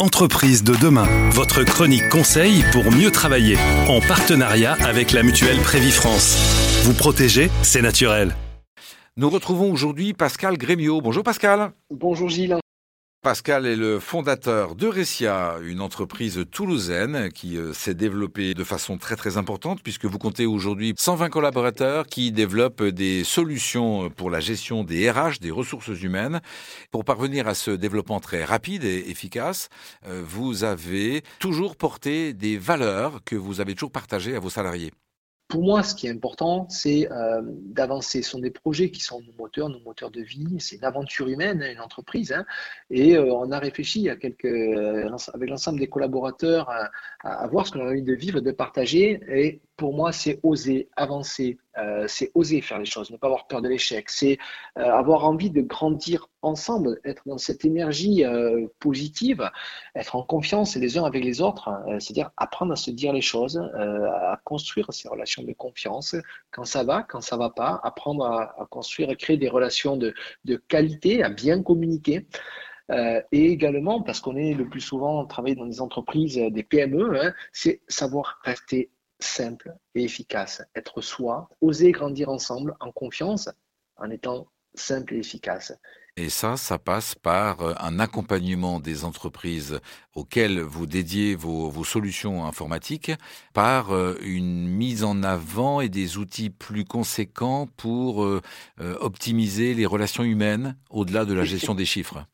Entreprise de demain, votre chronique conseil pour mieux travailler, en partenariat avec la mutuelle Prévifrance. Vous protéger, c'est naturel. Nous retrouvons aujourd'hui Pascal Grémio. Bonjour Pascal. Bonjour Gilles. Pascal est le fondateur de une entreprise toulousaine qui euh, s'est développée de façon très très importante puisque vous comptez aujourd'hui 120 collaborateurs qui développent des solutions pour la gestion des RH, des ressources humaines. Pour parvenir à ce développement très rapide et efficace, euh, vous avez toujours porté des valeurs que vous avez toujours partagées à vos salariés pour moi, ce qui est important, c'est euh, d'avancer. Ce sont des projets qui sont nos moteurs, nos moteurs de vie. C'est une aventure humaine, une entreprise. Hein. et euh, on a réfléchi euh, avec l'ensemble des collaborateurs à, à, voir ce qu'on a envie de vivre, de partager. Et pour moi, c'est oser avancer, euh, c'est oser faire les choses, ne pas avoir peur de l'échec, c'est euh, avoir envie de grandir ensemble, être dans cette énergie euh, positive, être en confiance les uns avec les autres, c'est-à-dire apprendre à se dire les choses, à construire ces relations de confiance quand ça va, quand ça va pas, apprendre à, construire, à créer des relations de, qualité, à bien communiquer. et également, parce qu'on est le plus souvent travaillé dans des entreprises, des PME, hein, c'est savoir rester simple et efficace. Être soi, oser grandir ensemble en confiance en étant simple et efficace. Et ça, ça passe par euh, un accompagnement des entreprises auxquelles vous dédiez vos, vos solutions informatiques, par euh, une mise en avant et des outils plus conséquents pour euh, optimiser les relations humaines au-delà de la gestion des chiffres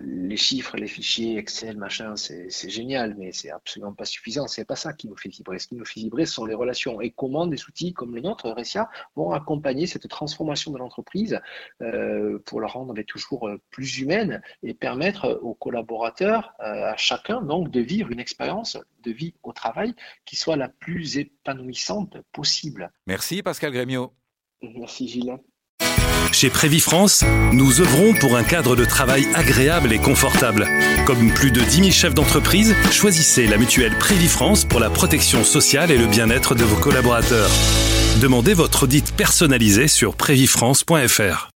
les chiffres, les fichiers, Excel, machin, c'est génial, mais c'est absolument pas suffisant. C'est pas ça qui nous fait vibrer. Ce qui nous fait vibrer, ce sont les relations. Et comment des outils comme le nôtre, Ressia, vont accompagner cette transformation de l'entreprise euh, pour la rendre toujours euh, plus humaine et permettre aux collaborateurs, euh, à chacun, donc, de vivre une expérience de vie au travail qui soit la plus épanouissante possible. Merci Pascal Grémio. Merci Gilles. Chez Prévifrance, nous œuvrons pour un cadre de travail agréable et confortable. Comme plus de 10 000 chefs d'entreprise, choisissez la mutuelle Prévifrance pour la protection sociale et le bien-être de vos collaborateurs. Demandez votre audit personnalisé sur prévifrance.fr.